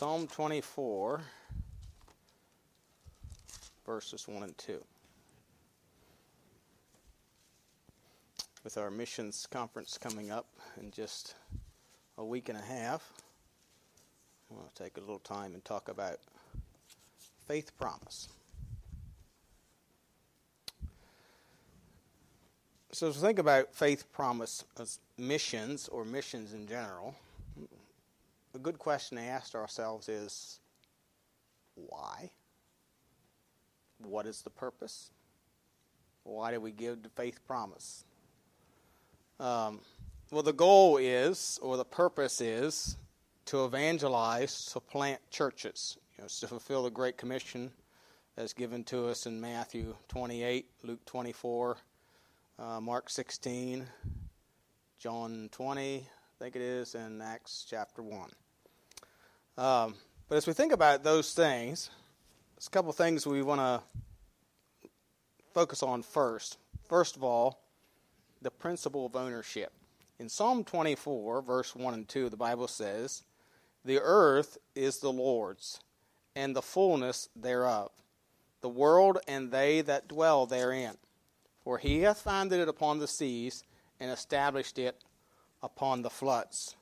Psalm 24, verses 1 and 2. With our missions conference coming up in just a week and a half, I want to take a little time and talk about faith promise. So, think about faith promise as missions or missions in general, a good question to ask ourselves is why? What is the purpose? Why do we give the faith promise? Um, well, the goal is, or the purpose is, to evangelize, to plant churches, you know, to fulfill the Great Commission as given to us in Matthew 28, Luke 24, uh, Mark 16, John 20, Think it is, in Acts chapter 1. Um, but as we think about those things, there's a couple things we want to focus on first. First of all, the principle of ownership. In Psalm 24, verse 1 and 2, the Bible says, The earth is the Lord's, and the fullness thereof, the world and they that dwell therein. For he hath founded it upon the seas, and established it upon the floods.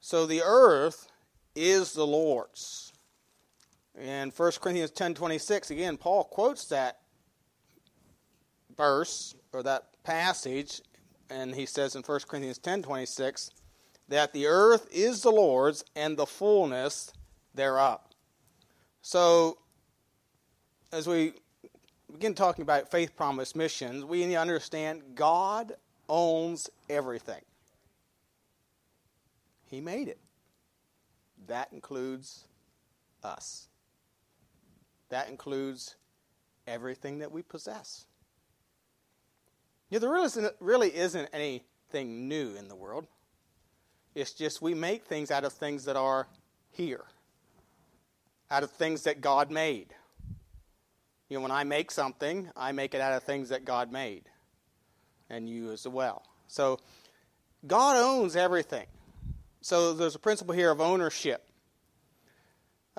So the earth is the Lord's. In 1 Corinthians 10:26 again Paul quotes that verse or that passage and he says in 1 Corinthians 10:26 that the earth is the Lord's and the fullness thereof. So as we begin talking about faith promise missions, we need to understand God owns everything. He made it. That includes us. That includes everything that we possess. You know, there really isn't, really isn't anything new in the world. It's just we make things out of things that are here, out of things that God made. You know, when I make something, I make it out of things that God made, and you as well. So, God owns everything. So there's a principle here of ownership.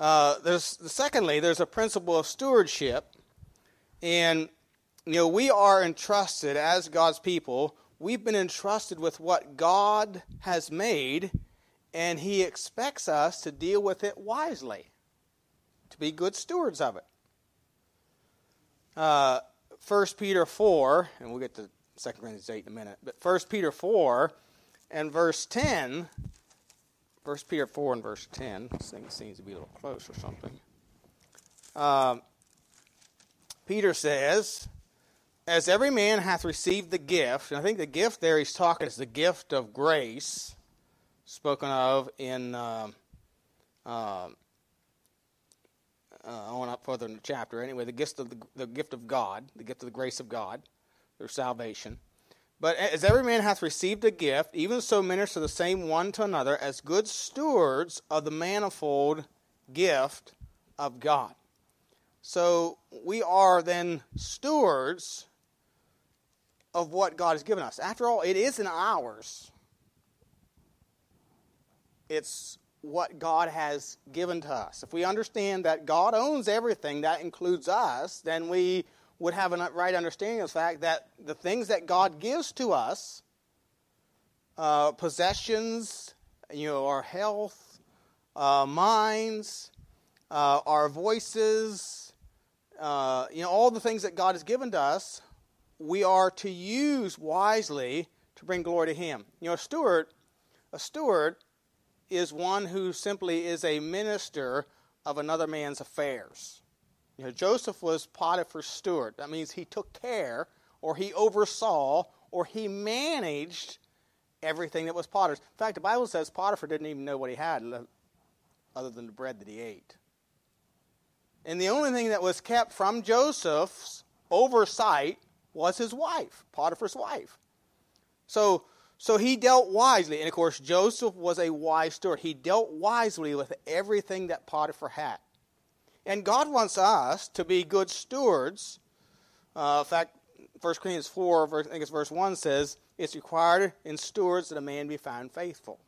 Uh, there's secondly, there's a principle of stewardship, and you know we are entrusted as God's people. We've been entrusted with what God has made, and He expects us to deal with it wisely, to be good stewards of it. Uh, 1 Peter 4, and we'll get to 2 Corinthians 8 in a minute, but 1 Peter 4 and verse 10 1 Peter 4 and verse 10. This thing seems to be a little close or something. Um, Peter says, As every man hath received the gift, and I think the gift there he's talking is the gift of grace, spoken of in. Uh, uh, uh, on up further in the chapter. Anyway, the gift of the, the gift of God, the gift of the grace of God, through salvation. But as every man hath received a gift, even so minister the same one to another as good stewards of the manifold gift of God. So we are then stewards of what God has given us. After all, it isn't ours, it's what God has given to us. If we understand that God owns everything, that includes us, then we would have a right understanding of the fact that the things that God gives to us, uh, possessions, you know, our health, uh, minds, uh, our voices, uh, you know, all the things that God has given to us, we are to use wisely to bring glory to Him. You know, a steward, a steward is one who simply is a minister of another man's affairs. You know, Joseph was Potiphar's steward. That means he took care, or he oversaw, or he managed everything that was Potiphar's. In fact, the Bible says Potiphar didn't even know what he had other than the bread that he ate. And the only thing that was kept from Joseph's oversight was his wife, Potiphar's wife. So, so he dealt wisely. And of course, Joseph was a wise steward. He dealt wisely with everything that Potiphar had. And God wants us to be good stewards. Uh, in fact, 1 Corinthians 4, verse, I think it's verse 1 says, It's required in stewards that a man be found faithful.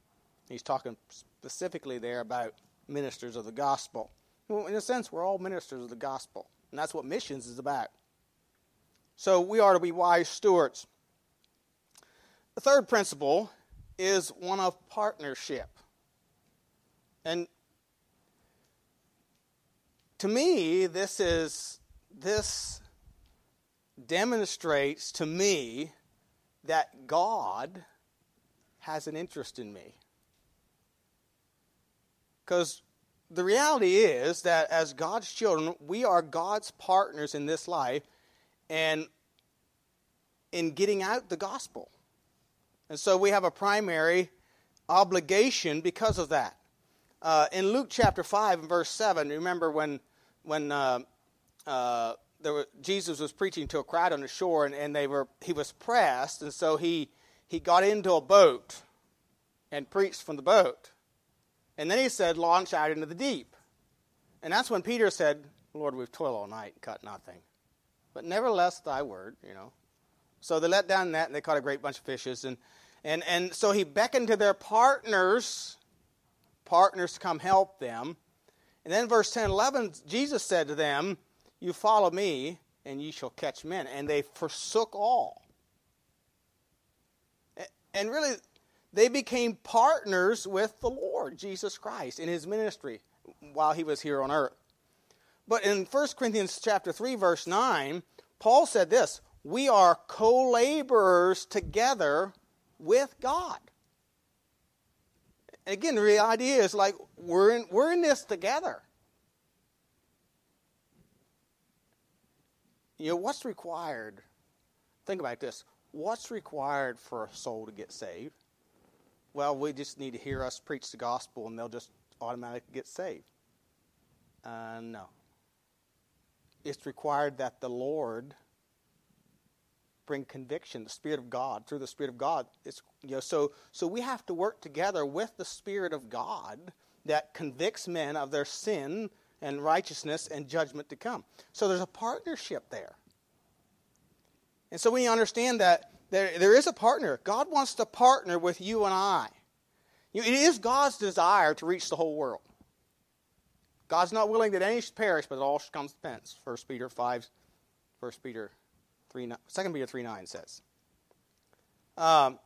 He's talking specifically there about ministers of the gospel. Well, in a sense, we're all ministers of the gospel, and that's what missions is about. So we are to be wise stewards. The third principle is one of partnership. And to me, this is this demonstrates to me that God has an interest in me. Because the reality is that as God's children, we are God's partners in this life and in getting out the gospel. And so we have a primary obligation because of that. Uh, in Luke chapter 5 and verse 7, remember when, when uh, uh, were, Jesus was preaching to a crowd on the shore and, and they were, he was pressed, and so he, he got into a boat and preached from the boat. And then he said, Launch out into the deep. And that's when Peter said, Lord, we've toiled all night and caught nothing. But nevertheless, thy word, you know. So they let down net and they caught a great bunch of fishes. And, and, and so he beckoned to their partners, partners to come help them. And then verse 10 11, Jesus said to them, You follow me, and ye shall catch men. And they forsook all. And really, they became partners with the Lord Jesus Christ in his ministry while he was here on earth. But in 1 Corinthians chapter 3 verse 9, Paul said this, we are co-laborers together with God. Again, the idea is like we're in, we're in this together. You know, what's required? Think about this. What's required for a soul to get saved? Well, we just need to hear us preach the gospel and they'll just automatically get saved. Uh, no. It's required that the Lord bring conviction, the Spirit of God, through the Spirit of God. It's, you know, so, so we have to work together with the Spirit of God that convicts men of their sin and righteousness and judgment to come. So there's a partnership there. And so we understand that there, there is a partner. God wants to partner with you and I. You know, it is God's desire to reach the whole world. God's not willing that any should perish, but all should come to repentance. 1 Peter 5, 1 Peter 3, 2 Peter 3 9 says. Um,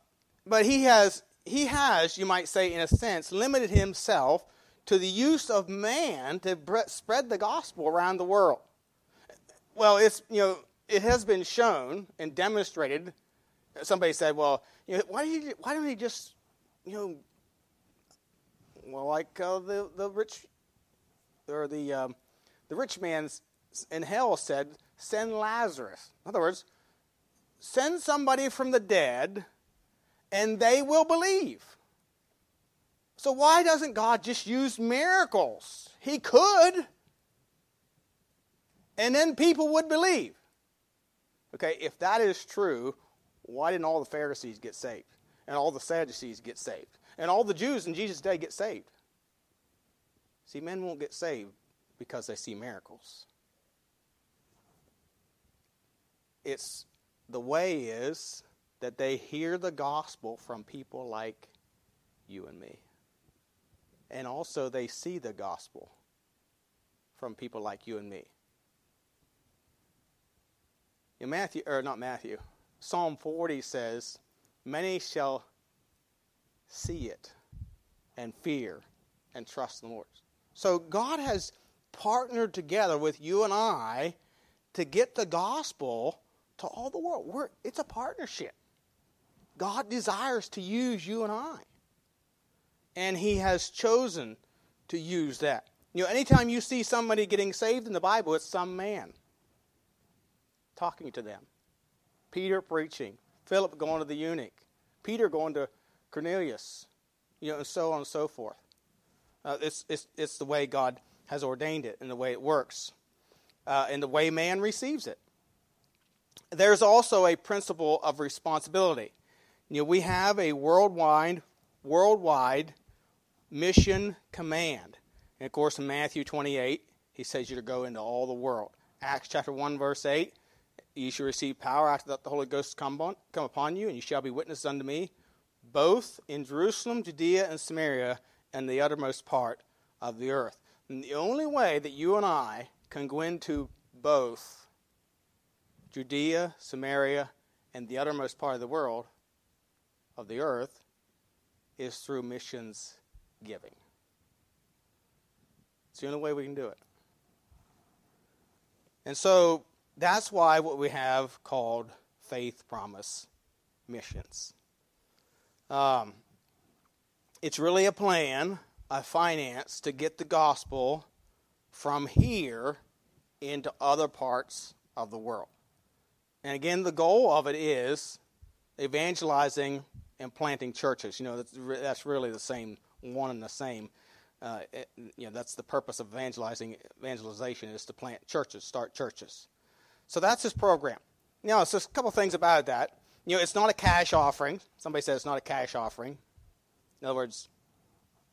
but he has, he has, you might say, in a sense, limited himself to the use of man to spread the gospel around the world. Well, it's, you know, it has been shown and demonstrated. Somebody said, well, you know, why, did he, why don't he just, you know, well, like uh, the, the rich, or the, um, the rich man in hell said, send Lazarus. In other words, send somebody from the dead and they will believe. So, why doesn't God just use miracles? He could. And then people would believe. Okay, if that is true, why didn't all the Pharisees get saved? And all the Sadducees get saved? And all the Jews in Jesus' day get saved? See, men won't get saved because they see miracles. It's the way is that they hear the gospel from people like you and me. And also they see the gospel from people like you and me. In Matthew, or not Matthew, Psalm 40 says, Many shall see it and fear and trust the Lord. So God has partnered together with you and I to get the gospel to all the world. We're, it's a partnership. God desires to use you and I. And He has chosen to use that. You know, anytime you see somebody getting saved in the Bible, it's some man talking to them. Peter preaching, Philip going to the eunuch, Peter going to Cornelius, you know, and so on and so forth. Uh, it's, it's, it's the way God has ordained it and the way it works uh, and the way man receives it there's also a principle of responsibility. You know, we have a worldwide, worldwide mission command. And of course, in Matthew 28, he says you to go into all the world. Acts chapter 1, verse 8, you shall receive power after that the Holy Ghost come, on, come upon you, and you shall be witnesses unto me, both in Jerusalem, Judea, and Samaria, and the uttermost part of the earth. And the only way that you and I can go into both Judea, Samaria, and the uttermost part of the world, of the earth, is through missions giving. It's the only way we can do it. And so that's why what we have called faith promise missions. Um, it's really a plan, a finance to get the gospel from here into other parts of the world. And again, the goal of it is evangelizing and planting churches. You know, that's, that's really the same, one and the same. Uh, it, you know, that's the purpose of evangelizing. Evangelization is to plant churches, start churches. So that's his program. Now, so a couple things about that. You know, it's not a cash offering. Somebody said it's not a cash offering. In other words,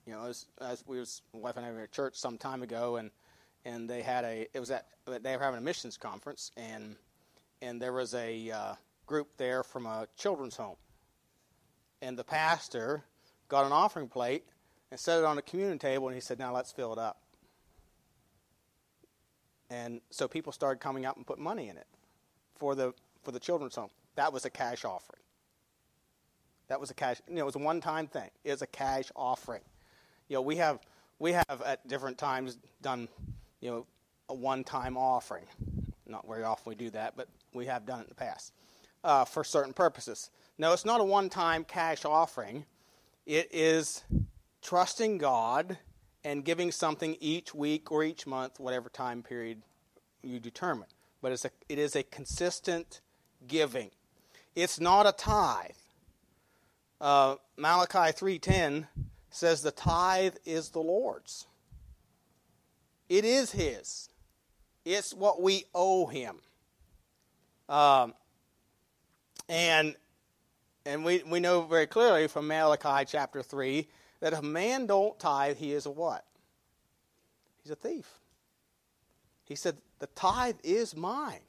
you know, as, as we was my wife and I were at church some time ago, and and they had a it was at they were having a missions conference, and and there was a uh, group there from a children's home, and the pastor got an offering plate and set it on the communion table, and he said, "Now let's fill it up." And so people started coming up and putting money in it for the for the children's home. That was a cash offering. That was a cash. You know, it was a one-time thing. It was a cash offering. You know, we have we have at different times done, you know, a one-time offering. Not very often we do that, but we have done in the past uh, for certain purposes. No, it's not a one-time cash offering. It is trusting God and giving something each week or each month, whatever time period you determine. But it's a, it is a consistent giving. It's not a tithe. Uh, Malachi 3:10 says the tithe is the Lord's. It is His. It's what we owe Him. Um, and and we, we know very clearly from Malachi chapter 3 that if a man don't tithe, he is a what? He's a thief. He said, The tithe is mine.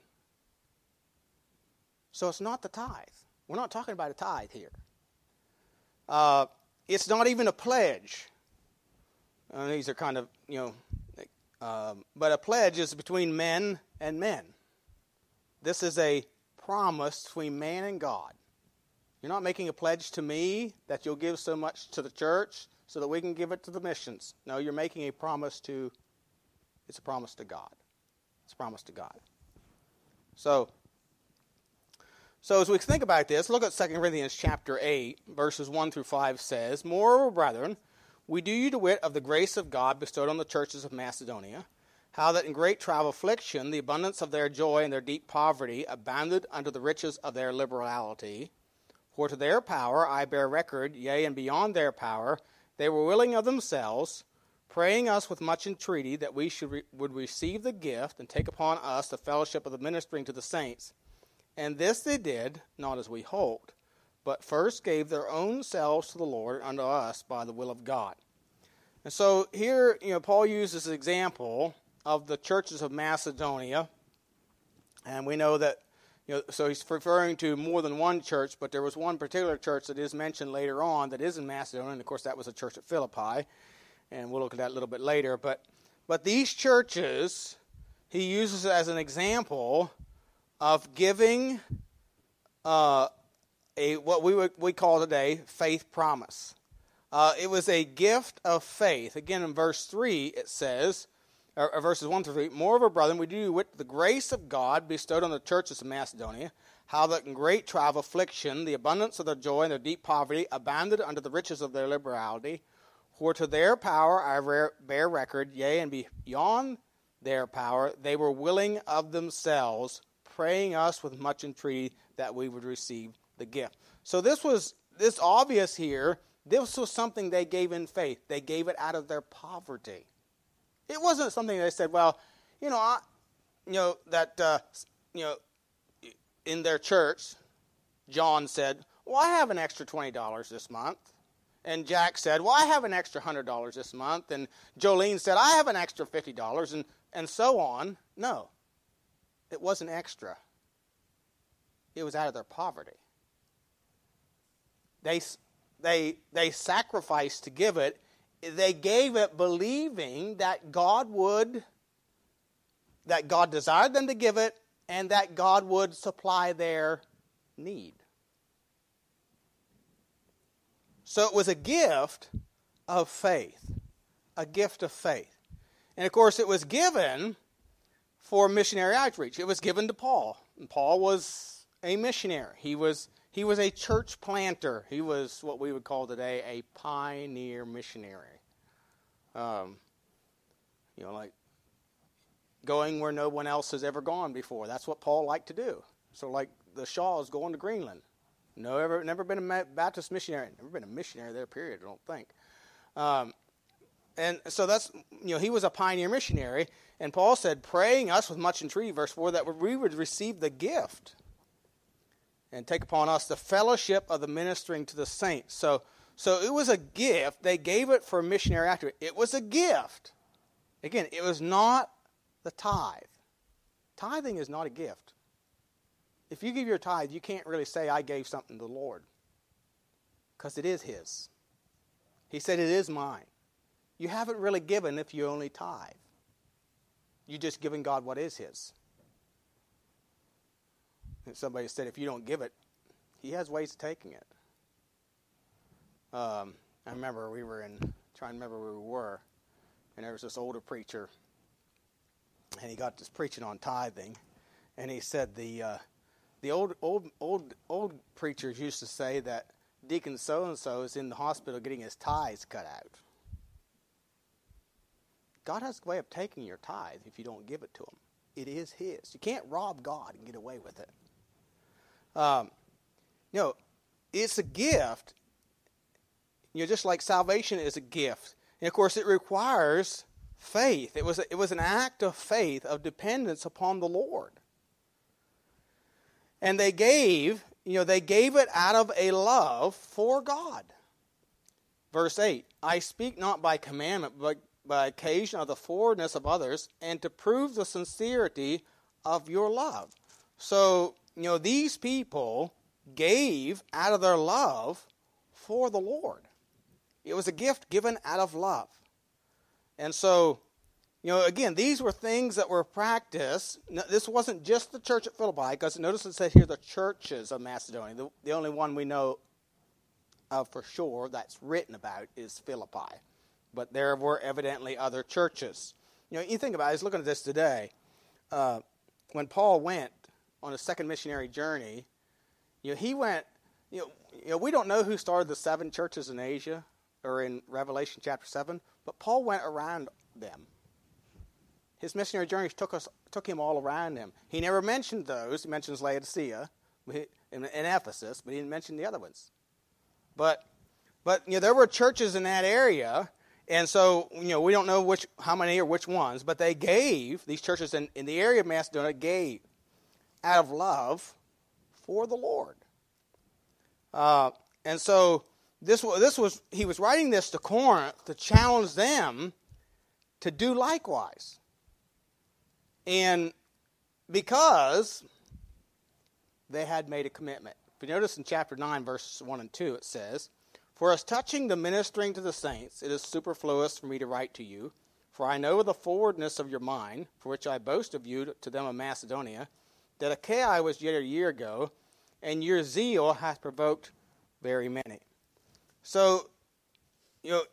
So it's not the tithe. We're not talking about a tithe here. Uh, it's not even a pledge. Uh, these are kind of, you know, um, but a pledge is between men and men. This is a promise between man and God. You're not making a pledge to me that you'll give so much to the church so that we can give it to the missions. No, you're making a promise to, it's a promise to God. It's a promise to God. So, so as we think about this, look at 2 Corinthians chapter 8, verses 1 through 5 says, Moreover, brethren, we do you to wit of the grace of God bestowed on the churches of Macedonia, how that in great trial of affliction the abundance of their joy and their deep poverty abounded unto the riches of their liberality. For to their power I bear record, yea, and beyond their power, they were willing of themselves, praying us with much entreaty that we should re- would receive the gift and take upon us the fellowship of the ministering to the saints. And this they did, not as we hoped, but first gave their own selves to the Lord unto us by the will of God. And so here, you know, Paul uses an example of the churches of Macedonia, and we know that you know, so he's referring to more than one church, but there was one particular church that is mentioned later on that is in Macedonia, and of course that was a church at Philippi, and we'll look at that a little bit later. But but these churches he uses as an example of giving uh, a what we would we call today faith promise. Uh, it was a gift of faith. Again, in verse three, it says, or, or verses 1 through 3. Moreover, brethren, we do with the grace of God bestowed on the churches of Macedonia, how that in great trial of affliction, the abundance of their joy and their deep poverty abounded unto the riches of their liberality. For to their power I bear record, yea, and beyond their power, they were willing of themselves, praying us with much entreaty that we would receive the gift. So this was this obvious here. This was something they gave in faith. They gave it out of their poverty. It wasn't something they said, well, you know, I, you know that uh, you know in their church, John said, "Well, I have an extra twenty dollars this month," and Jack said, "Well, I have an extra hundred dollars this month," and Jolene said, "I have an extra fifty dollars," and and so on. No, it wasn't extra. It was out of their poverty. They they they sacrificed to give it they gave it believing that God would, that God desired them to give it, and that God would supply their need. So it was a gift of faith, a gift of faith. And of course, it was given for missionary outreach. It was given to Paul. And Paul was a missionary. He was he was a church planter. He was what we would call today a pioneer missionary. Um, you know, like going where no one else has ever gone before. That's what Paul liked to do. So, like the Shaws going to Greenland. No, ever, never been a Baptist missionary. Never been a missionary there. Period. I don't think. Um, and so that's you know he was a pioneer missionary, and Paul said, praying us with much entreaty, verse four, that we would receive the gift and take upon us the fellowship of the ministering to the saints. So, so it was a gift. They gave it for missionary activity. It was a gift. Again, it was not the tithe. Tithing is not a gift. If you give your tithe, you can't really say, I gave something to the Lord. Because it is His. He said, It is mine. You haven't really given if you only tithe. You're just giving God what is His. And somebody said, if you don't give it, he has ways of taking it. Um, I remember we were in, trying to remember where we were, and there was this older preacher, and he got this preaching on tithing, and he said the uh, the old old old old preachers used to say that Deacon so and so is in the hospital getting his tithes cut out. God has a way of taking your tithe if you don't give it to him. It is his. You can't rob God and get away with it. Um, you know, it's a gift. You know, just like salvation is a gift. And of course, it requires faith. It was, it was an act of faith, of dependence upon the Lord. And they gave, you know, they gave it out of a love for God. Verse 8 I speak not by commandment, but by occasion of the forwardness of others, and to prove the sincerity of your love. So you know, these people gave out of their love for the Lord. It was a gift given out of love. And so, you know, again, these were things that were practiced. This wasn't just the church at Philippi, because notice it said here the churches of Macedonia. The, the only one we know of for sure that's written about is Philippi. But there were evidently other churches. You know, you think about it, I was looking at this today. Uh, when Paul went on a second missionary journey, you know, he went, you know, you know, we don't know who started the seven churches in Asia or in Revelation chapter 7, but Paul went around them. His missionary journeys took, us, took him all around them. He never mentioned those. He mentions Laodicea in, in Ephesus, but he didn't mention the other ones. But, but you know, there were churches in that area, and so you know, we don't know which, how many or which ones, but they gave, these churches in, in the area of Macedonia gave out of love for the Lord. Uh, and so this, this was he was writing this to Corinth to challenge them to do likewise. And because they had made a commitment. If you notice in chapter 9, verses 1 and 2, it says, For as touching the ministering to the saints, it is superfluous for me to write to you, for I know the forwardness of your mind, for which I boast of you to them of Macedonia, that Achaia was yet a year ago, and your zeal hath provoked very many. So, you know,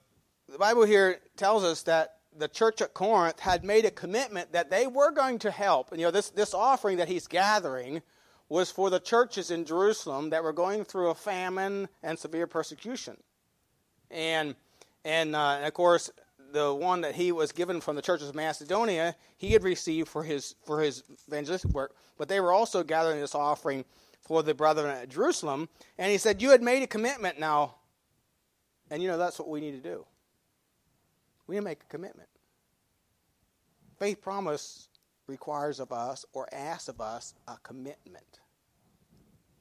the Bible here tells us that the church at Corinth had made a commitment that they were going to help. And, you know, this, this offering that he's gathering was for the churches in Jerusalem that were going through a famine and severe persecution. And, and, uh, and of course, the one that he was given from the churches of Macedonia, he had received for his for his evangelistic work, but they were also gathering this offering for the brethren at Jerusalem. And he said, You had made a commitment now. And you know, that's what we need to do. We need to make a commitment. Faith promise requires of us or asks of us a commitment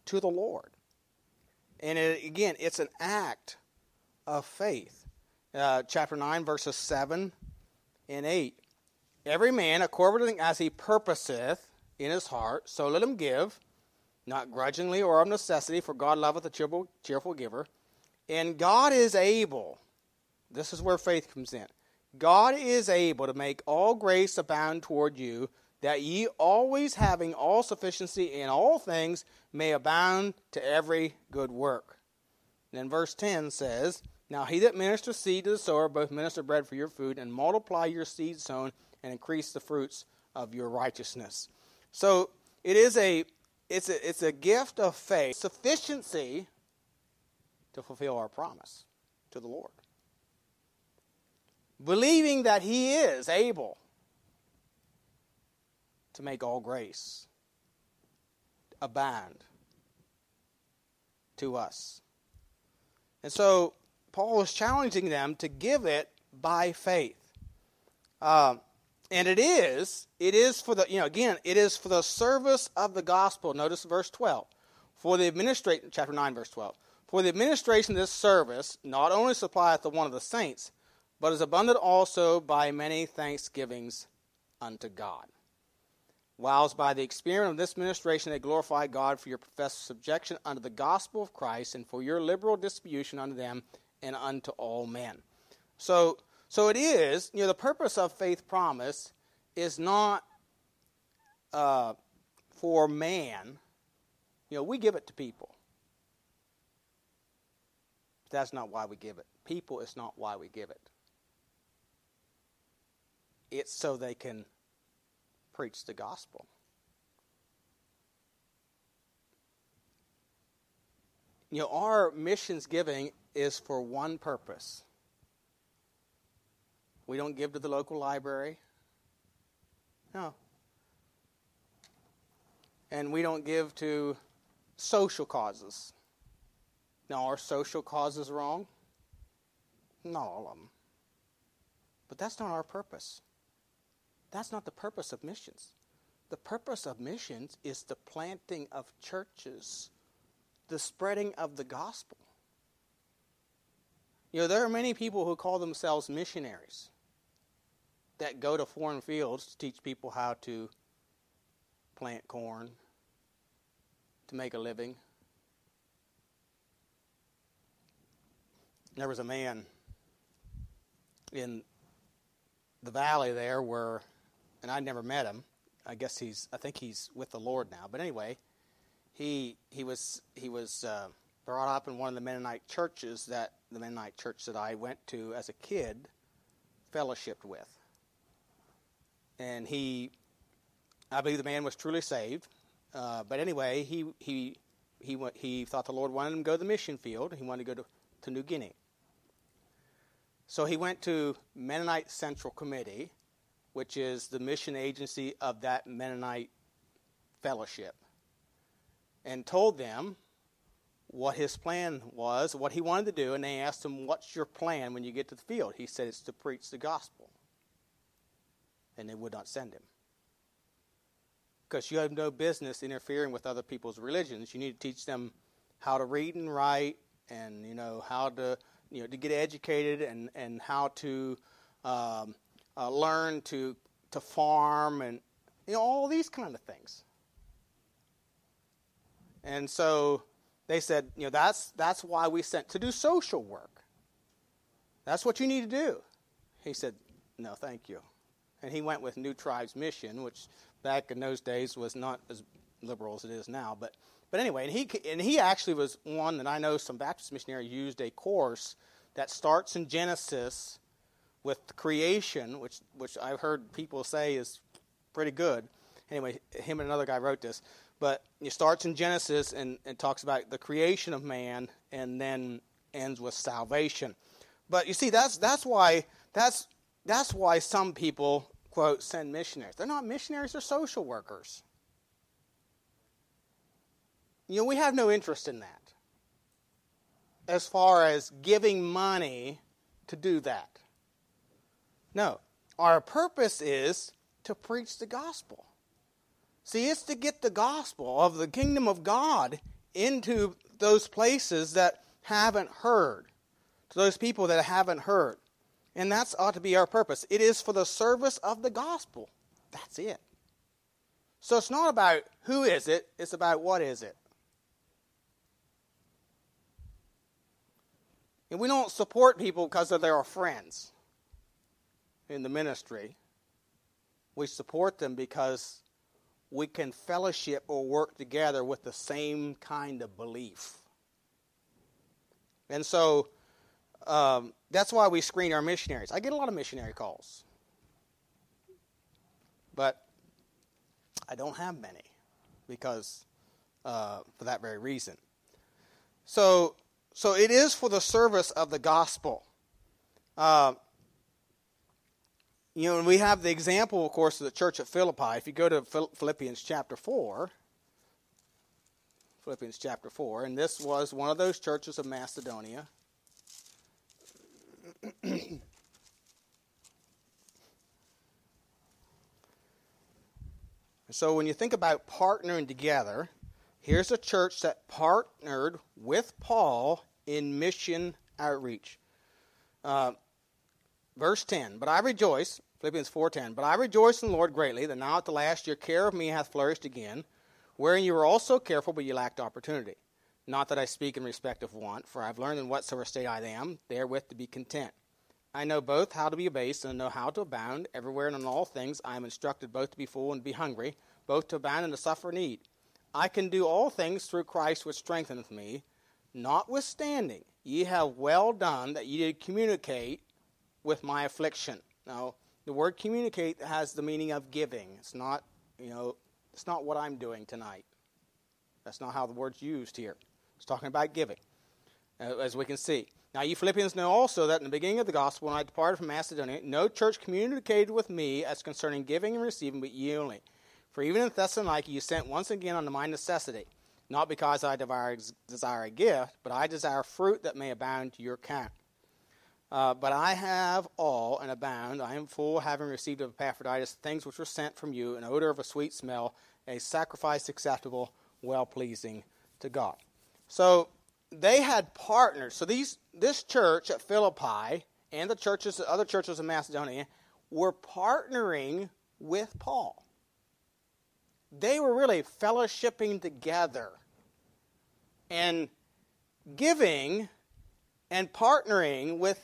to the Lord. And it, again, it's an act of faith uh, chapter 9, verses 7 and 8. Every man according as he purposeth in his heart, so let him give, not grudgingly or of necessity, for God loveth a cheerful, cheerful giver. And God is able This is where faith comes in. God is able to make all grace abound toward you, that ye always having all sufficiency in all things may abound to every good work. And then verse 10 says, Now he that ministers seed to the sower both minister bread for your food, and multiply your seed sown, and increase the fruits of your righteousness. So it is a it's a it's a gift of faith, sufficiency to fulfill our promise to the Lord. Believing that he is able to make all grace abound to us. And so Paul is challenging them to give it by faith. Um, and it is, it is for the, you know, again, it is for the service of the gospel. Notice verse 12. For the administration, chapter 9, verse 12. For the administration of this service not only supplieth the one of the saints, but is abundant also by many thanksgivings unto God whilst by the experience of this ministration they glorify God for your professed subjection unto the gospel of Christ and for your liberal distribution unto them and unto all men. So, so it is, you know, the purpose of faith promise is not uh, for man. You know, we give it to people. That's not why we give it. People is not why we give it. It's so they can preach the gospel. You know, our missions giving is for one purpose. We don't give to the local library. No. And we don't give to social causes. Now, are social causes wrong? Not all of them. But that's not our purpose. That's not the purpose of missions. The purpose of missions is the planting of churches, the spreading of the gospel. You know, there are many people who call themselves missionaries that go to foreign fields to teach people how to plant corn, to make a living. There was a man in the valley there where and I'd never met him. I guess he's I think he's with the Lord now. But anyway, he he was he was uh, brought up in one of the Mennonite churches that the Mennonite church that I went to as a kid fellowshipped with. And he I believe the man was truly saved. Uh, but anyway, he he he went, he thought the Lord wanted him to go to the mission field. He wanted to go to, to New Guinea. So he went to Mennonite Central Committee which is the mission agency of that Mennonite fellowship, and told them what his plan was, what he wanted to do, and they asked him, What's your plan when you get to the field? He said, It's to preach the gospel. And they would not send him. Because you have no business interfering with other people's religions. You need to teach them how to read and write and, you know, how to, you know, to get educated and, and how to um, uh, learn to to farm and you know all these kind of things. And so they said, you know, that's that's why we sent to do social work. That's what you need to do. He said, no, thank you. And he went with New Tribes Mission, which back in those days was not as liberal as it is now. But but anyway, and he and he actually was one that I know some Baptist missionary used a course that starts in Genesis with creation, which which I've heard people say is pretty good. Anyway, him and another guy wrote this, but it starts in Genesis and, talks about the creation of man, and then ends with salvation. But you see, that's that's why that's that's why some people quote send missionaries. They're not missionaries; they're social workers. You know, we have no interest in that. As far as giving money to do that. No, our purpose is to preach the gospel. See, it's to get the gospel of the kingdom of God into those places that haven't heard, to those people that haven't heard. And that's ought to be our purpose. It is for the service of the gospel. That's it. So it's not about who is it, it's about what is it. And we don't support people because they're our friends in the ministry. We support them because we can fellowship or work together with the same kind of belief. And so um, that's why we screen our missionaries. I get a lot of missionary calls, but I don't have many because uh, for that very reason. So, so it is for the service of the gospel. Uh, you know, and we have the example, of course, of the church at Philippi. If you go to Philippians chapter 4, Philippians chapter 4, and this was one of those churches of Macedonia. so when you think about partnering together, here's a church that partnered with Paul in mission outreach. Uh, verse 10 But I rejoice Philippians 4:10. But I rejoice in the Lord greatly that now at the last your care of me hath flourished again, wherein you were also careful, but you lacked opportunity. Not that I speak in respect of want, for I have learned in whatsoever state I am, therewith to be content. I know both how to be abased and know how to abound. Everywhere and in all things I am instructed both to be full and to be hungry, both to abound and to suffer need. I can do all things through Christ which strengtheneth me. Notwithstanding, ye have well done that ye did communicate with my affliction. Now, the word communicate has the meaning of giving. It's not, you know, it's not what I'm doing tonight. That's not how the word's used here. It's talking about giving, uh, as we can see. Now, you Philippians know also that in the beginning of the gospel, when I departed from Macedonia, no church communicated with me as concerning giving and receiving, but ye only. For even in Thessalonica you sent once again unto my necessity, not because I desire a gift, but I desire fruit that may abound to your account. Uh, but I have all and abound. I am full, having received of Epaphroditus things which were sent from you, an odor of a sweet smell, a sacrifice acceptable, well pleasing to God. So they had partners. So these this church at Philippi and the churches, the other churches in Macedonia, were partnering with Paul. They were really fellowshipping together and giving and partnering with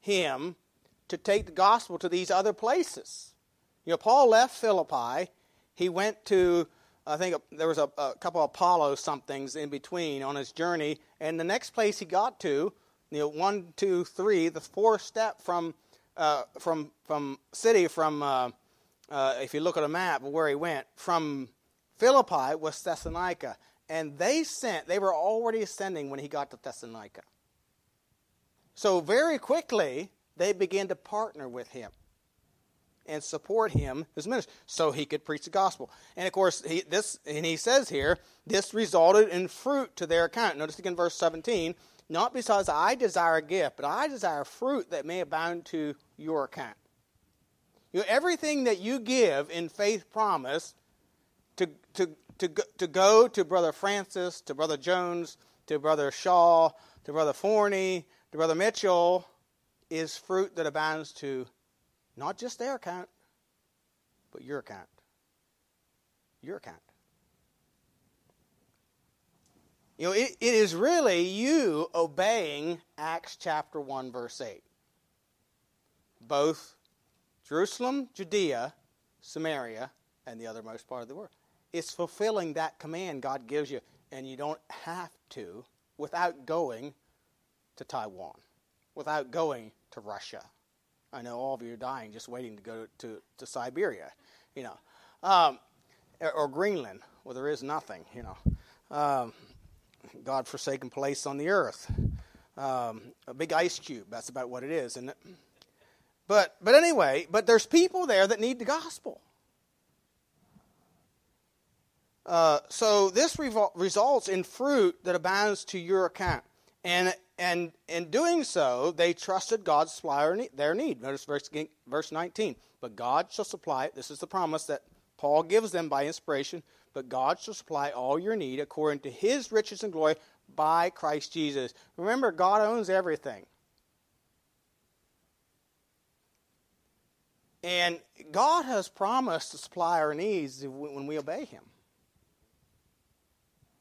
him to take the gospel to these other places. You know, Paul left Philippi. He went to, I think there was a, a couple of Apollo somethings in between on his journey. And the next place he got to, you know, one, two, three, the fourth step from uh, from from city from uh, uh, if you look at a map of where he went from Philippi was Thessalonica, and they sent. They were already ascending when he got to Thessalonica. So very quickly, they began to partner with him and support him as minister so he could preach the gospel. And of course, he, this and he says here, this resulted in fruit to their account. Notice again verse 17, not because I desire a gift, but I desire fruit that may abound to your account. You know, everything that you give in faith promise to, to, to, to go to Brother Francis, to Brother Jones, to Brother Shaw, to Brother Forney, to Brother Mitchell is fruit that abounds to not just their account, but your account. Your account. You know, it, it is really you obeying Acts chapter 1, verse 8. Both Jerusalem, Judea, Samaria, and the othermost part of the world. It's fulfilling that command God gives you, and you don't have to without going to Taiwan without going to Russia. I know all of you are dying just waiting to go to, to Siberia, you know, um, or Greenland, where there is nothing, you know, um, God-forsaken place on the earth. Um, a big ice cube. That's about what it is, isn't it? But but anyway, but there's people there that need the gospel. Uh, so this revol- results in fruit that abounds to your account. And, and in doing so, they trusted God to supply their need. Notice verse, verse 19. But God shall supply, this is the promise that Paul gives them by inspiration, but God shall supply all your need according to his riches and glory by Christ Jesus. Remember, God owns everything. And God has promised to supply our needs when we obey him.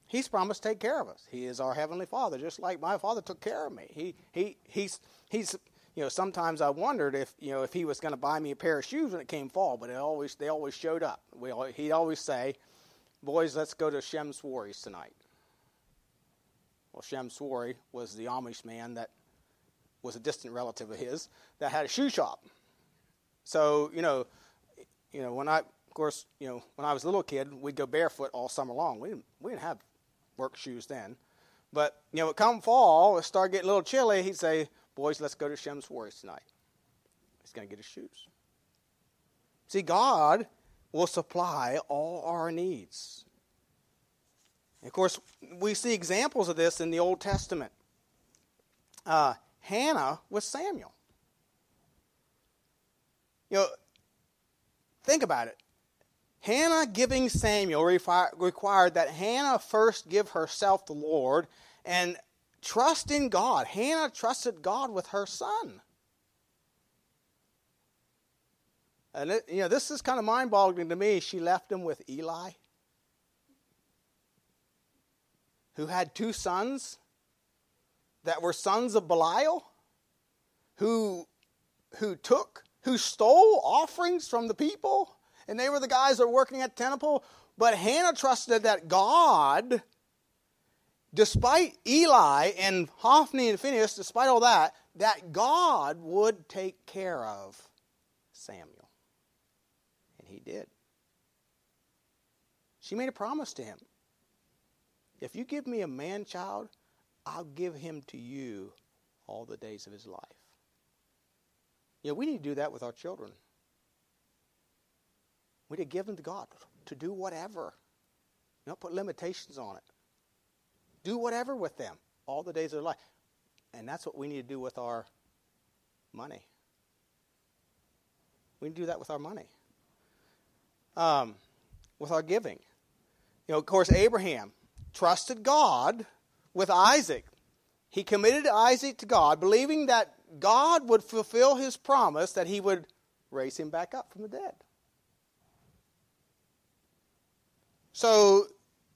He's promised to take care of us. He is our heavenly Father, just like my Father took care of me. He he he's he's you know sometimes I wondered if you know if he was going to buy me a pair of shoes when it came fall, but it always they always showed up. We he'd always say, "Boys, let's go to Shem Swarry's tonight." Well, Shem Swarry was the Amish man that was a distant relative of his that had a shoe shop. So you know, you know when I of course you know when I was a little kid, we'd go barefoot all summer long. We didn't we didn't have work shoes then. But, you know, come fall, it started getting a little chilly, he'd say, Boys, let's go to Shem's Swarry's tonight. He's going to get his shoes. See, God will supply all our needs. And of course, we see examples of this in the Old Testament. Uh, Hannah with Samuel. You know, think about it. Hannah giving Samuel required that Hannah first give herself to the Lord and trust in God. Hannah trusted God with her son. And it, you know, this is kind of mind-boggling to me. She left him with Eli, who had two sons that were sons of Belial, who who took, who stole offerings from the people and they were the guys that were working at temple. But Hannah trusted that God, despite Eli and Hophni and Phineas, despite all that, that God would take care of Samuel. And he did. She made a promise to him. If you give me a man child, I'll give him to you all the days of his life. Know, we need to do that with our children. We to give them to God to do whatever. Don't put limitations on it. Do whatever with them all the days of their life. And that's what we need to do with our money. We need to do that with our money. Um, with our giving. You know, of course, Abraham trusted God with Isaac. He committed Isaac to God, believing that God would fulfill his promise that he would raise him back up from the dead. So,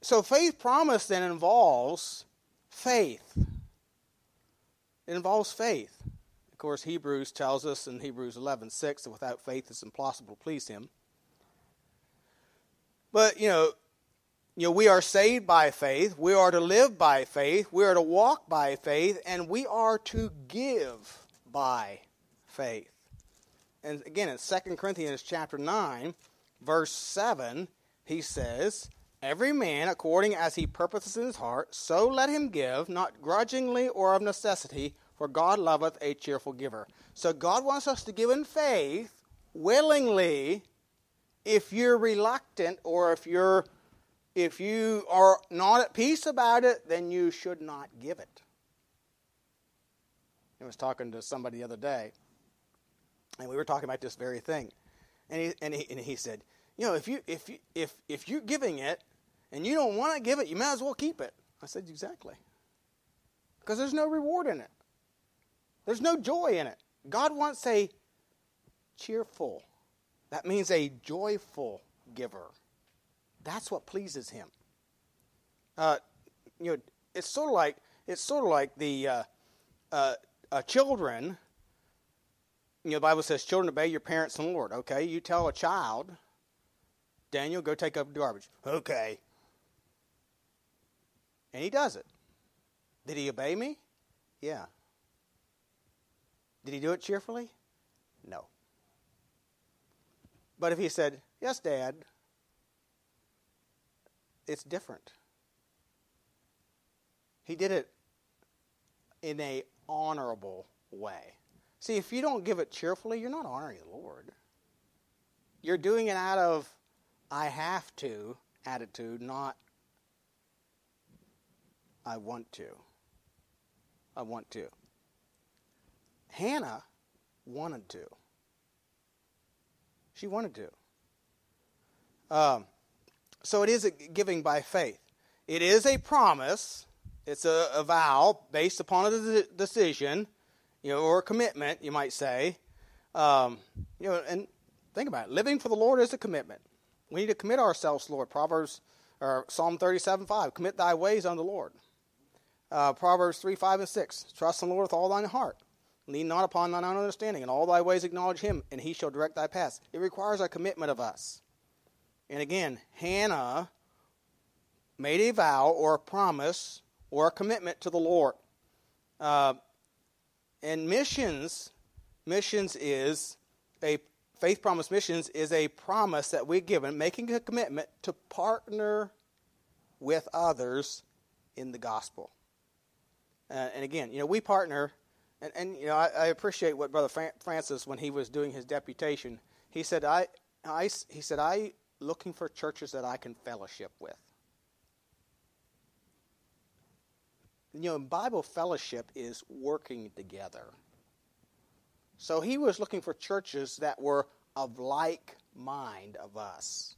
so faith promise then involves faith. It involves faith. Of course, Hebrews tells us in Hebrews 11:6 that without faith it's impossible to please Him. But you know, you know, we are saved by faith. We are to live by faith. We are to walk by faith, and we are to give by faith. And again, in 2 Corinthians chapter 9, verse 7, he says, Every man according as he purposes in his heart, so let him give, not grudgingly or of necessity, for God loveth a cheerful giver. So God wants us to give in faith, willingly. If you're reluctant or if you're if you are not at peace about it, then you should not give it. I was talking to somebody the other day, and we were talking about this very thing. And he, and he, and he said, you know, if you if you, if if you're giving it and you don't want to give it, you might as well keep it. I said, exactly. Because there's no reward in it. There's no joy in it. God wants a cheerful. That means a joyful giver. That's what pleases Him. Uh, you know, it's sort of like it's sort of like the uh, uh, uh children. You know, the Bible says, "Children, obey your parents and Lord." Okay, you tell a child, Daniel, go take up the garbage. Okay. And he does it. Did he obey me? Yeah. Did he do it cheerfully? No. But if he said, Yes, Dad, it's different. He did it in a honorable way. See, if you don't give it cheerfully, you're not honoring the Lord. You're doing it out of I have to attitude, not I want to. I want to. Hannah wanted to. She wanted to. Um, so it is a giving by faith. It is a promise. It's a, a vow based upon a decision, you know, or a commitment, you might say. Um, you know, and think about it. Living for the Lord is a commitment. We need to commit ourselves, Lord. Proverbs Or Psalm 37 5, commit thy ways unto the Lord. Uh, Proverbs 3 5 and 6, trust in the Lord with all thine heart. Lean not upon thine own understanding. In all thy ways acknowledge him, and he shall direct thy paths. It requires a commitment of us. And again, Hannah made a vow or a promise or a commitment to the Lord. Uh, and missions, missions is a faith promise missions is a promise that we're given, making a commitment to partner with others in the gospel. Uh, and again, you know, we partner, and, and you know, I, I appreciate what Brother Fran- Francis, when he was doing his deputation, he said, I, I, he said, I looking for churches that I can fellowship with. You know, Bible fellowship is working together. So he was looking for churches that were of like mind of us,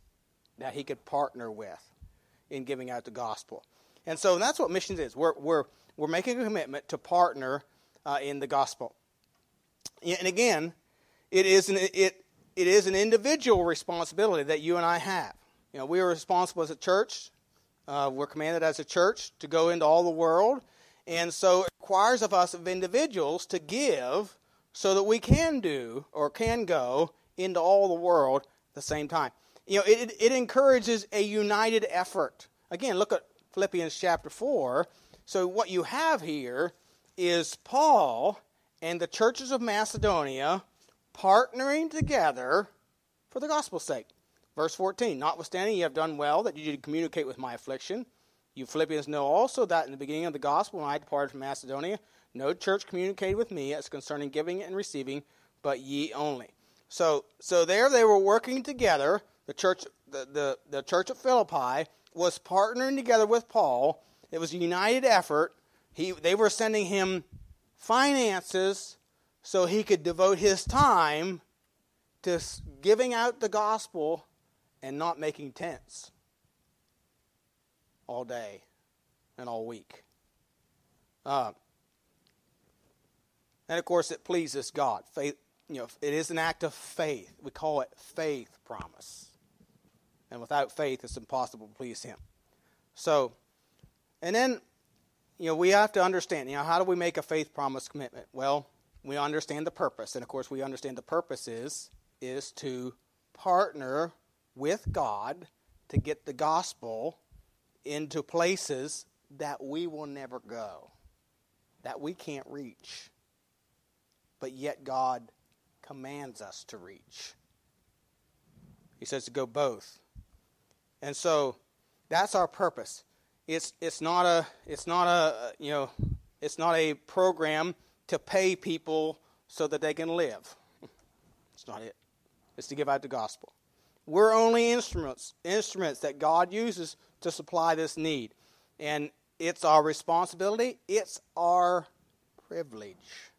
that he could partner with in giving out the gospel. And so that's what missions is. We're, we're, we're making a commitment to partner uh, in the gospel. And again, it is, an, it, it is an individual responsibility that you and I have. You know, we are responsible as a church. Uh, we're commanded as a church to go into all the world. And so it requires of us, of individuals, to give so that we can do or can go into all the world at the same time. You know, it, it encourages a united effort. Again, look at Philippians chapter 4. So, what you have here is Paul and the churches of Macedonia partnering together for the gospel's sake. Verse 14 Notwithstanding, you have done well that you did communicate with my affliction. You Philippians know also that in the beginning of the gospel, when I departed from Macedonia, no church communicated with me as concerning giving and receiving, but ye only. So, so there they were working together. The church, the, the, the church of Philippi was partnering together with Paul. It was a united effort. He, they were sending him finances so he could devote his time to giving out the gospel and not making tents all day and all week. Uh, and of course, it pleases God. Faith, you know, it is an act of faith. We call it faith promise. And without faith, it's impossible to please Him. So, and then, you know, we have to understand, you know, how do we make a faith promise commitment? Well, we understand the purpose. And of course, we understand the purpose is, is to partner with God to get the gospel into places that we will never go, that we can't reach but yet God commands us to reach. He says to go both. And so that's our purpose. It's it's not a it's not a you know it's not a program to pay people so that they can live. It's not it. It's to give out the gospel. We're only instruments instruments that God uses to supply this need. And it's our responsibility, it's our privilege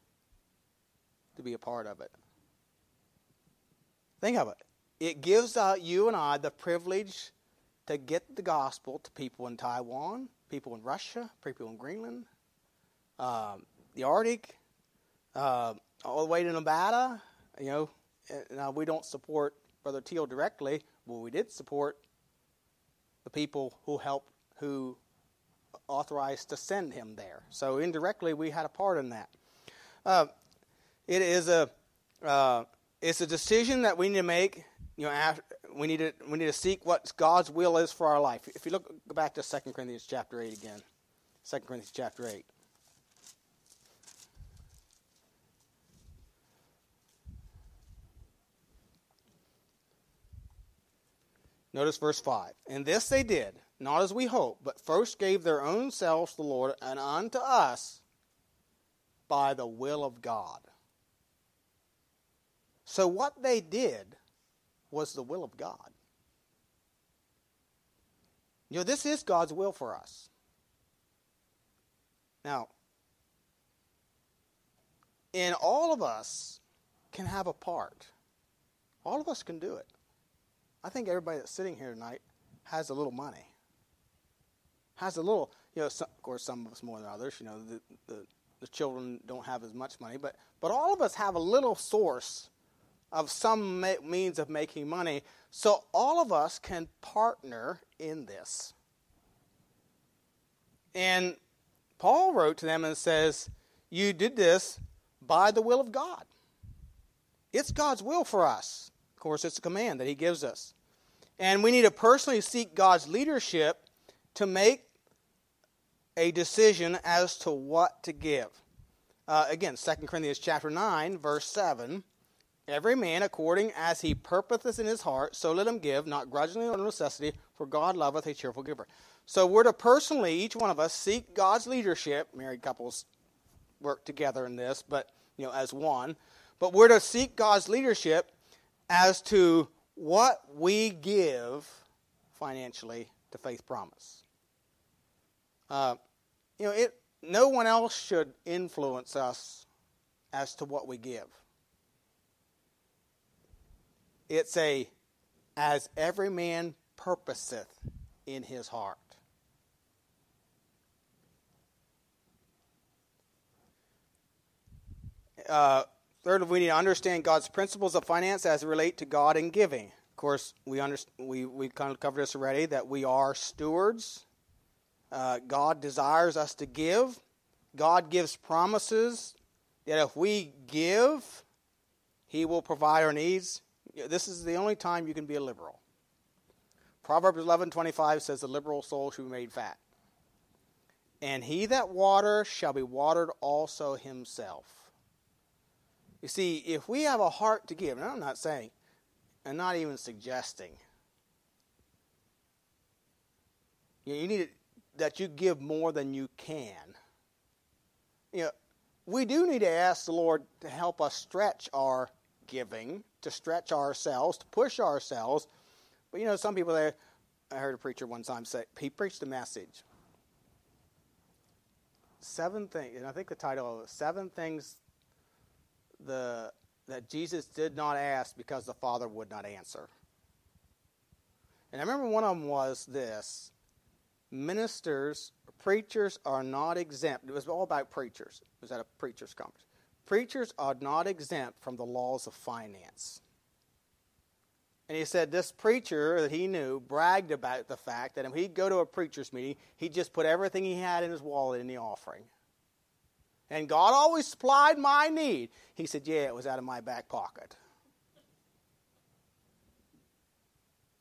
to be a part of it. Think of it. It gives uh, you and I the privilege to get the gospel to people in Taiwan, people in Russia, people in Greenland, um, the Arctic, uh, all the way to Nevada. You know, now we don't support Brother Teal directly, but we did support the people who helped, who authorized to send him there. So indirectly, we had a part in that. Uh, it is a uh, it's a decision that we need to make. You know, after, we need to we need to seek what God's will is for our life. If you look go back to Second Corinthians chapter eight again, Second Corinthians chapter eight. Notice verse 5. And this they did, not as we hoped, but first gave their own selves to the Lord and unto us by the will of God. So, what they did was the will of God. You know, this is God's will for us. Now, and all of us can have a part. All of us can do it. I think everybody that's sitting here tonight has a little money. Has a little, you know, some, of course, some of us more than others. You know, the, the, the children don't have as much money, but, but all of us have a little source of some means of making money. So all of us can partner in this. And Paul wrote to them and says, You did this by the will of God. It's God's will for us. Of course, it's a command that He gives us. And we need to personally seek God's leadership to make a decision as to what to give. Uh, again, 2 Corinthians chapter 9, verse 7. Every man according as he purposeth in his heart, so let him give, not grudgingly or necessity, for God loveth a cheerful giver. So we're to personally, each one of us, seek God's leadership. Married couples work together in this, but you know, as one. But we're to seek God's leadership as to what we give financially to Faith Promise. Uh, you know, it, no one else should influence us as to what we give. It's a as every man purposeth in his heart. Uh, third, we need to understand God's principles of finance as relate to God and giving. Of course, we, under, we, we kind of covered this already that we are stewards. Uh, God desires us to give. God gives promises that if we give, He will provide our needs. This is the only time you can be a liberal. Proverbs 11:25 says, "The liberal soul shall be made fat." And he that waters shall be watered also himself. You see, if we have a heart to give, and I'm not saying, and not even suggesting, you need that you give more than you can. You know, we do need to ask the Lord to help us stretch our giving, to stretch ourselves, to push ourselves. But you know, some people there, I heard a preacher one time say, he preached a message. Seven things, and I think the title of Seven Things the, that Jesus did not ask because the Father would not answer. And I remember one of them was this ministers, preachers are not exempt. It was all about preachers. It was at a preacher's conference. Preachers are not exempt from the laws of finance. And he said this preacher that he knew bragged about the fact that if he'd go to a preacher's meeting, he'd just put everything he had in his wallet in the offering. And God always supplied my need. He said, Yeah, it was out of my back pocket.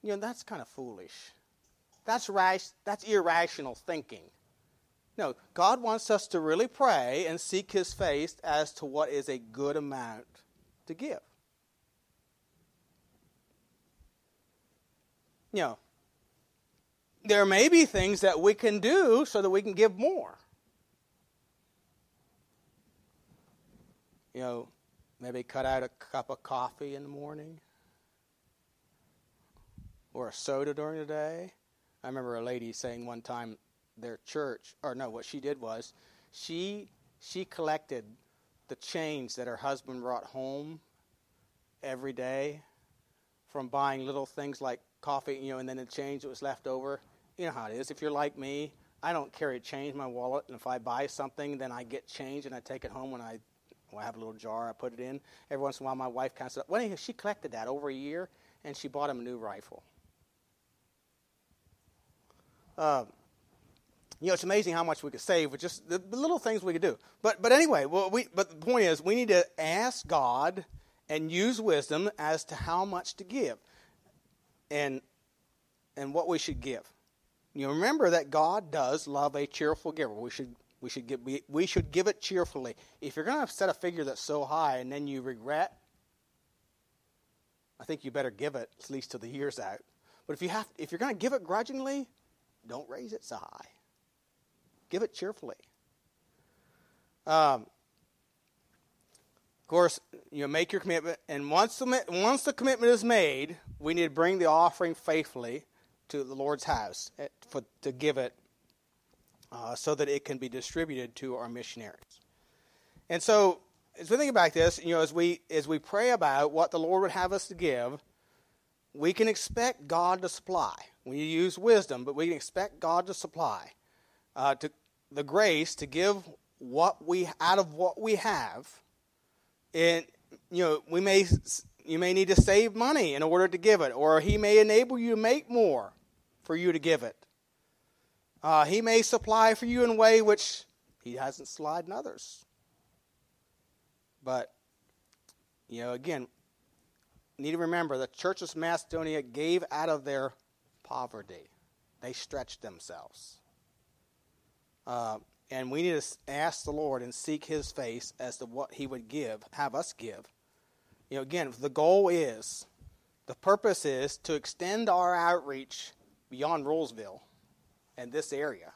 You know, that's kind of foolish. That's, rash, that's irrational thinking. No, God wants us to really pray and seek His face as to what is a good amount to give. You know, there may be things that we can do so that we can give more. You know, maybe cut out a cup of coffee in the morning or a soda during the day. I remember a lady saying one time their church, or no, what she did was she she collected the change that her husband brought home every day from buying little things like coffee, you know, and then the change that was left over. You know how it is. If you're like me, I don't carry change in my wallet, and if I buy something, then I get change and I take it home when I, when I have a little jar, I put it in. Every once in a while, my wife counts it up. Well, she collected that over a year, and she bought him a new rifle. Um, you know, it's amazing how much we could save with just the, little things we could do. But but anyway, well, we but the point is we need to ask God and use wisdom as to how much to give, and and what we should give. You remember that God does love a cheerful giver. We should we should give we, we should give it cheerfully. If you're going to set a figure that's so high and then you regret, I think you better give it at least till the year's out. But if you have if you're going to give it grudgingly, don't raise it so high. Give it cheerfully. Um, of course, you make your commitment, and once the, once the commitment is made, we need to bring the offering faithfully to the Lord's house eh, for, to give it uh, so that it can be distributed to our missionaries. And so, as we think about this, you know, as we as we pray about what the Lord would have us to give, we can expect God to supply. We use wisdom, but we can expect God to supply, uh, to the grace to give what we out of what we have. And you know, we may you may need to save money in order to give it, or He may enable you to make more for you to give it. Uh, he may supply for you in a way which He hasn't supplied in others. But, you know, again, need to remember the Church of Macedonia gave out of their poverty, they stretched themselves. Uh, and we need to ask the Lord and seek His face as to what He would give, have us give. You know, again, the goal is, the purpose is to extend our outreach beyond Rolesville and this area.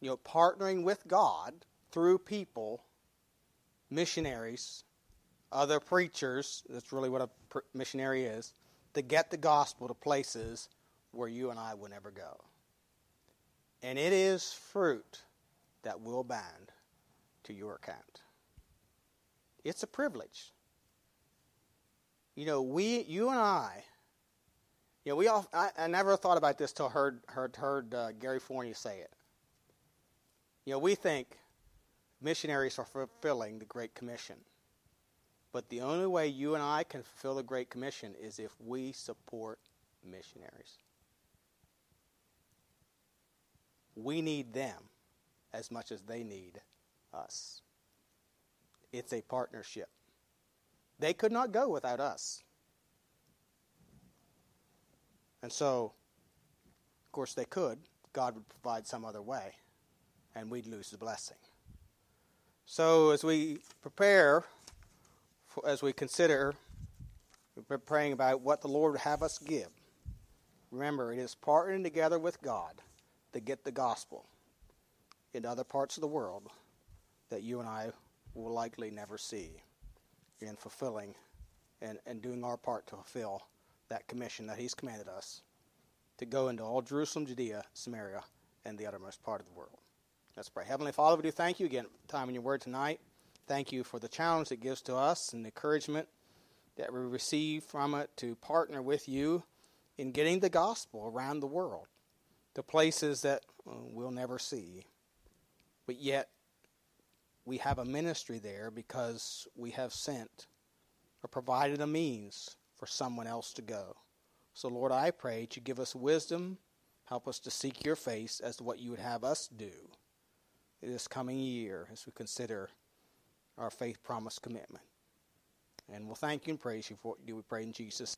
You know, partnering with God through people, missionaries, other preachers, that's really what a missionary is, to get the gospel to places where you and I will never go. And it is fruit that will bind to your account. It's a privilege. You know, we, you and I, you know, we all, I, I never thought about this till heard, heard, heard uh, Gary Fournier say it. You know, we think missionaries are fulfilling the Great Commission. But the only way you and I can fulfill the Great Commission is if we support missionaries. We need them as much as they need us. It's a partnership. They could not go without us. And so, of course, they could. God would provide some other way, and we'd lose the blessing. So, as we prepare as we consider we're praying about what the Lord would have us give. Remember, it is partnering together with God to get the gospel in other parts of the world that you and I will likely never see in fulfilling and, and doing our part to fulfill that commission that He's commanded us to go into all Jerusalem, Judea, Samaria, and the uttermost part of the world. Let's pray. Heavenly Father, we do thank you again time in your word tonight. Thank you for the challenge it gives to us and the encouragement that we receive from it to partner with you in getting the gospel around the world to places that uh, we'll never see. But yet, we have a ministry there because we have sent or provided a means for someone else to go. So, Lord, I pray that you give us wisdom, help us to seek your face as to what you would have us do this coming year as we consider our faith promise commitment. And we'll thank you and praise you for what you do. We pray in Jesus'